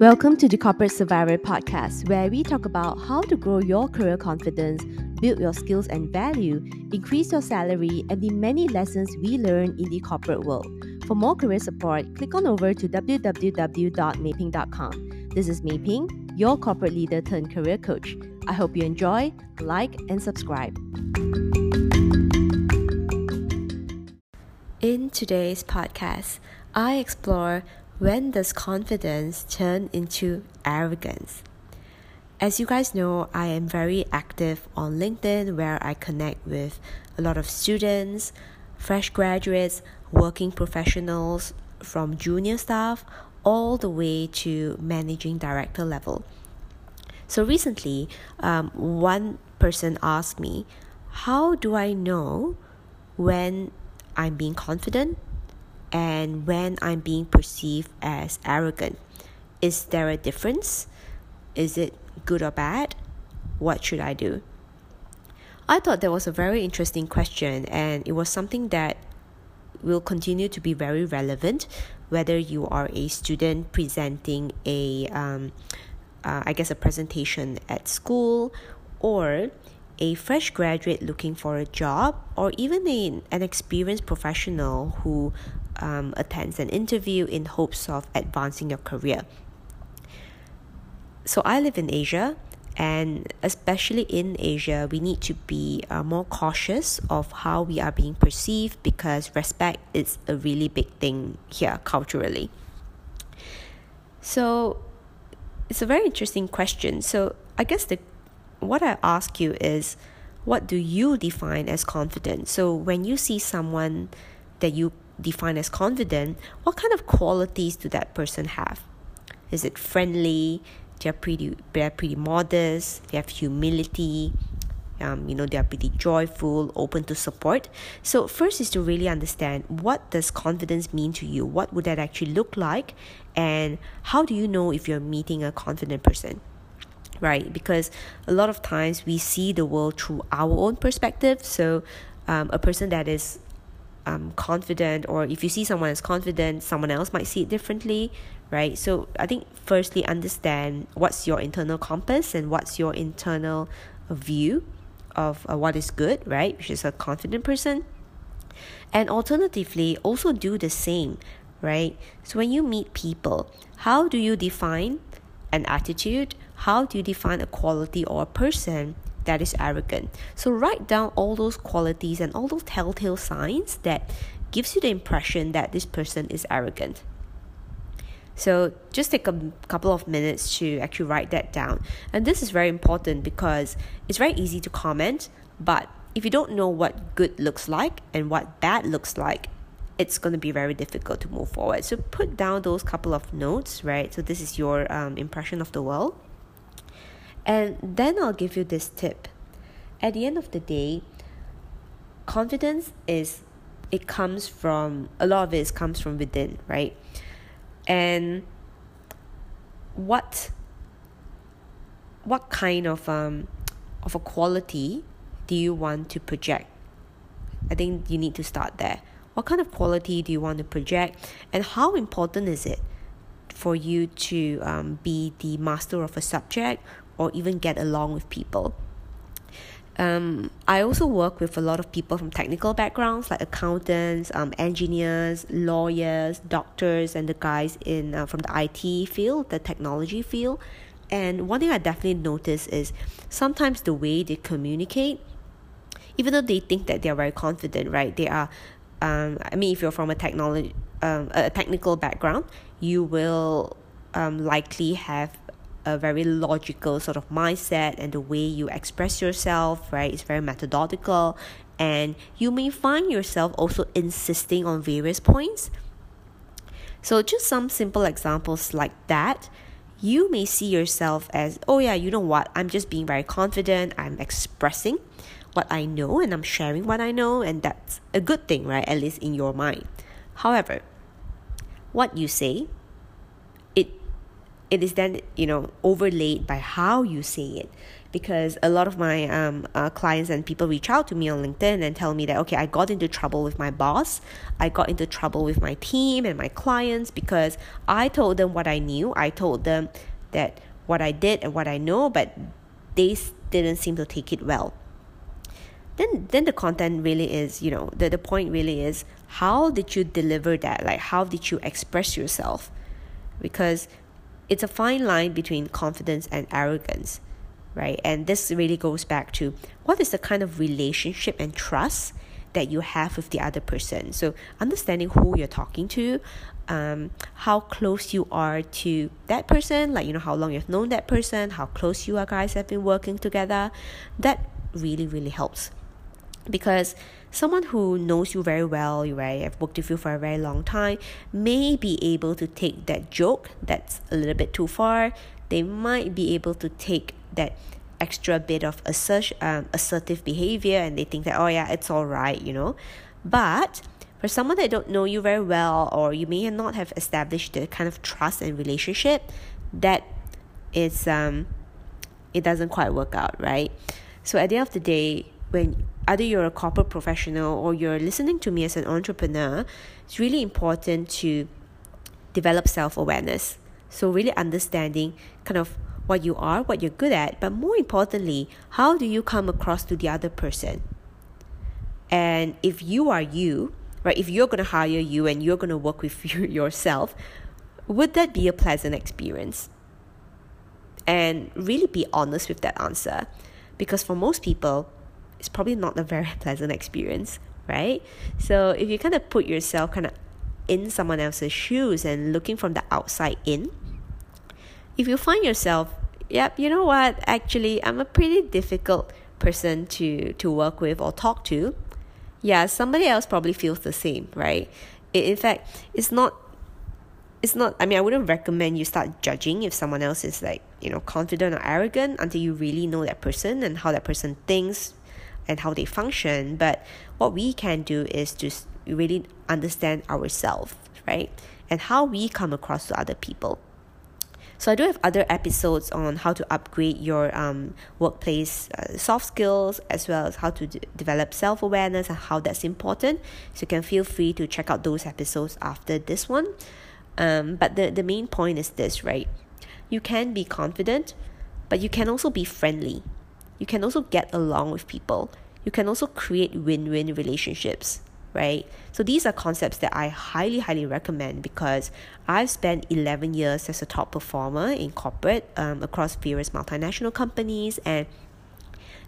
Welcome to the Corporate Survivor podcast, where we talk about how to grow your career confidence, build your skills and value, increase your salary, and the many lessons we learn in the corporate world. For more career support, click on over to www.maping.com. This is Maping, your corporate leader turned career coach. I hope you enjoy, like, and subscribe. In today's podcast, I explore when does confidence turn into arrogance? As you guys know, I am very active on LinkedIn where I connect with a lot of students, fresh graduates, working professionals, from junior staff all the way to managing director level. So recently, um, one person asked me, How do I know when I'm being confident and when I'm being perceived as arrogant. Is there a difference? Is it good or bad? What should I do? I thought that was a very interesting question, and it was something that will continue to be very relevant whether you are a student presenting a um, uh, I guess a presentation at school or a fresh graduate looking for a job or even a, an experienced professional who um, attends an interview in hopes of advancing your career. So I live in Asia, and especially in Asia, we need to be uh, more cautious of how we are being perceived because respect is a really big thing here culturally. So it's a very interesting question. So I guess the what I ask you is what do you define as confident? So when you see someone that you define as confident, what kind of qualities do that person have? Is it friendly? They're pretty they're pretty modest, they have humility, um, you know, they're pretty joyful, open to support. So first is to really understand what does confidence mean to you? What would that actually look like? And how do you know if you're meeting a confident person? Right? Because a lot of times we see the world through our own perspective. So um, a person that is um, confident or if you see someone as confident someone else might see it differently right? So i think firstly understand what's your internal compass and what's your internal view of uh, what is good right? Which is a confident person. And alternatively also do the same right? So when you meet people how do you define an attitude? How do you define a quality or a person that is arrogant. So write down all those qualities and all those telltale signs that gives you the impression that this person is arrogant. So just take a couple of minutes to actually write that down. And this is very important because it's very easy to comment, but if you don't know what good looks like and what bad looks like, it's going to be very difficult to move forward. So put down those couple of notes, right? So this is your um, impression of the world. And then I'll give you this tip. At the end of the day, confidence is it comes from a lot of it comes from within, right? And what what kind of um of a quality do you want to project? I think you need to start there. What kind of quality do you want to project, and how important is it for you to um, be the master of a subject or even get along with people. Um, I also work with a lot of people from technical backgrounds like accountants, um, engineers, lawyers, doctors, and the guys in uh, from the IT field, the technology field. And one thing I definitely notice is sometimes the way they communicate, even though they think that they are very confident, right? They are. Um, I mean, if you're from a technology, um, a technical background, you will um, likely have a very logical sort of mindset and the way you express yourself, right, is very methodical. And you may find yourself also insisting on various points. So, just some simple examples like that. You may see yourself as, oh, yeah, you know what? I'm just being very confident. I'm expressing what I know and I'm sharing what I know, and that's a good thing, right? At least in your mind. However, what you say it is then you know overlaid by how you say it. Because a lot of my um, uh, clients and people reach out to me on linkedin and tell me that okay i got into trouble with my boss. I got into trouble with my team and my clients because i told them what i knew. I told them that what i did and what i know but they didn't seem to take it well. Then then the content really is you know the, the point really is how did you deliver that? Like how did you express yourself? Because it's a fine line between confidence and arrogance, right? And this really goes back to what is the kind of relationship and trust that you have with the other person. So understanding who you're talking to, um, how close you are to that person, like you know how long you've known that person, how close you are guys have been working together, that really really helps because someone who knows you very well, right, have worked with you for a very long time, may be able to take that joke that's a little bit too far. They might be able to take that extra bit of assert, um, assertive behavior and they think that, oh yeah, it's all right, you know. But for someone that don't know you very well or you may not have established the kind of trust and relationship, that is um it doesn't quite work out, right? So at the end of the day, when either you're a corporate professional or you're listening to me as an entrepreneur, it's really important to develop self awareness. So, really understanding kind of what you are, what you're good at, but more importantly, how do you come across to the other person? And if you are you, right, if you're going to hire you and you're going to work with you yourself, would that be a pleasant experience? And really be honest with that answer. Because for most people, it's probably not a very pleasant experience, right? So if you kind of put yourself kind of in someone else's shoes and looking from the outside in, if you find yourself, yep, you know what, actually, I'm a pretty difficult person to, to work with or talk to, yeah, somebody else probably feels the same, right? in fact, it's not it's not i mean i wouldn't recommend you start judging if someone else is like you know confident or arrogant until you really know that person and how that person thinks and how they function. But what we can do is to really understand ourselves, right? And how we come across to other people. So I do have other episodes on how to upgrade your um, workplace uh, soft skills as well as how to d- develop self awareness and how that's important. So you can feel free to check out those episodes after this one. Um, but the, the main point is this, right? You can be confident, but you can also be friendly, you can also get along with people. You can also create win win relationships, right? So these are concepts that I highly, highly recommend because I've spent 11 years as a top performer in corporate um, across various multinational companies, and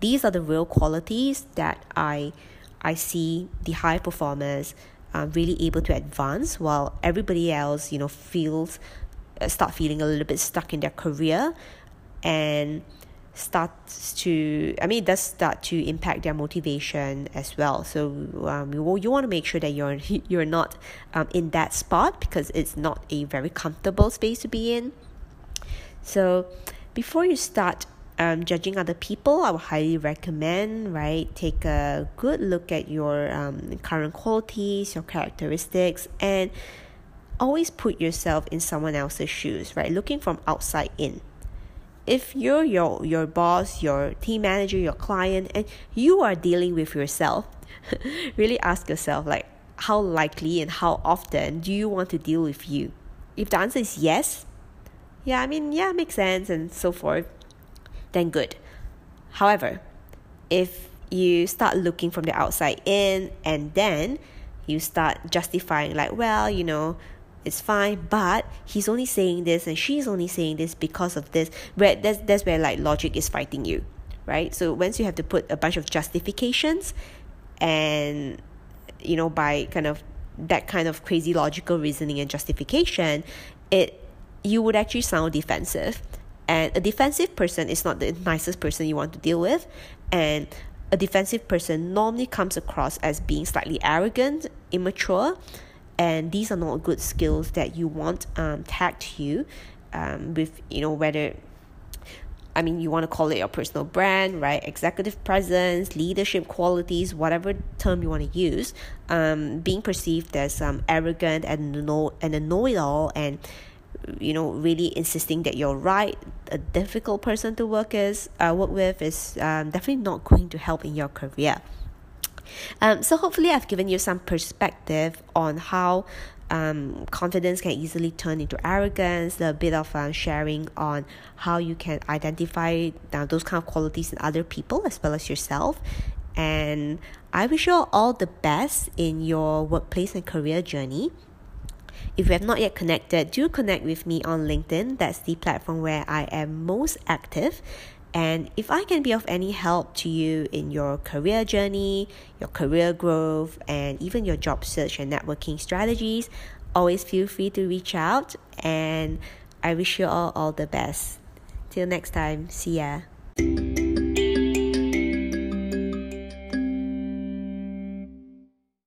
these are the real qualities that I I see the high performers uh, really able to advance while everybody else, you know, feels uh, start feeling a little bit stuck in their career and starts to i mean it does start to impact their motivation as well. So um, you, you want to make sure that you're you're not um, in that spot because it's not a very comfortable space to be in. So before you start um, judging other people i would highly recommend right take a good look at your um, current qualities your characteristics and always put yourself in someone else's shoes right? Looking from outside in if you're your your boss, your team manager, your client, and you are dealing with yourself, really ask yourself like how likely and how often do you want to deal with you? If the answer is yes, yeah, I mean yeah, makes sense and so forth, then good. However, if you start looking from the outside in and then you start justifying like well you know it's fine but he's only saying this and she's only saying this because of this where that's that's where like logic is fighting you right? So once you have to put a bunch of justifications and you know by kind of that kind of crazy logical reasoning and justification it you would actually sound defensive. And a defensive person is not the nicest person you want to deal with. And a defensive person normally comes across as being slightly arrogant immature and these are not good skills that you want um, tagged to you um, with you know whether I mean, you want to call it your personal brand, right? Executive presence, leadership qualities, whatever term you want to use. Um, being perceived as um, arrogant and know and a know-it-all, and you know really insisting that you're right a difficult person to work is uh, work with is um, definitely not going to help in your career um, so hopefully I've given you some perspective on how um, confidence can easily turn into arrogance, a bit of uh, sharing on how you can identify uh, those kind of qualities in other people as well as yourself. And I wish you all the best in your workplace and career journey. If you have not yet connected, do connect with me on LinkedIn. That's the platform where I am most active. And if I can be of any help to you in your career journey, your career growth, and even your job search and networking strategies, always feel free to reach out. And I wish you all all the best. Till next time, see ya.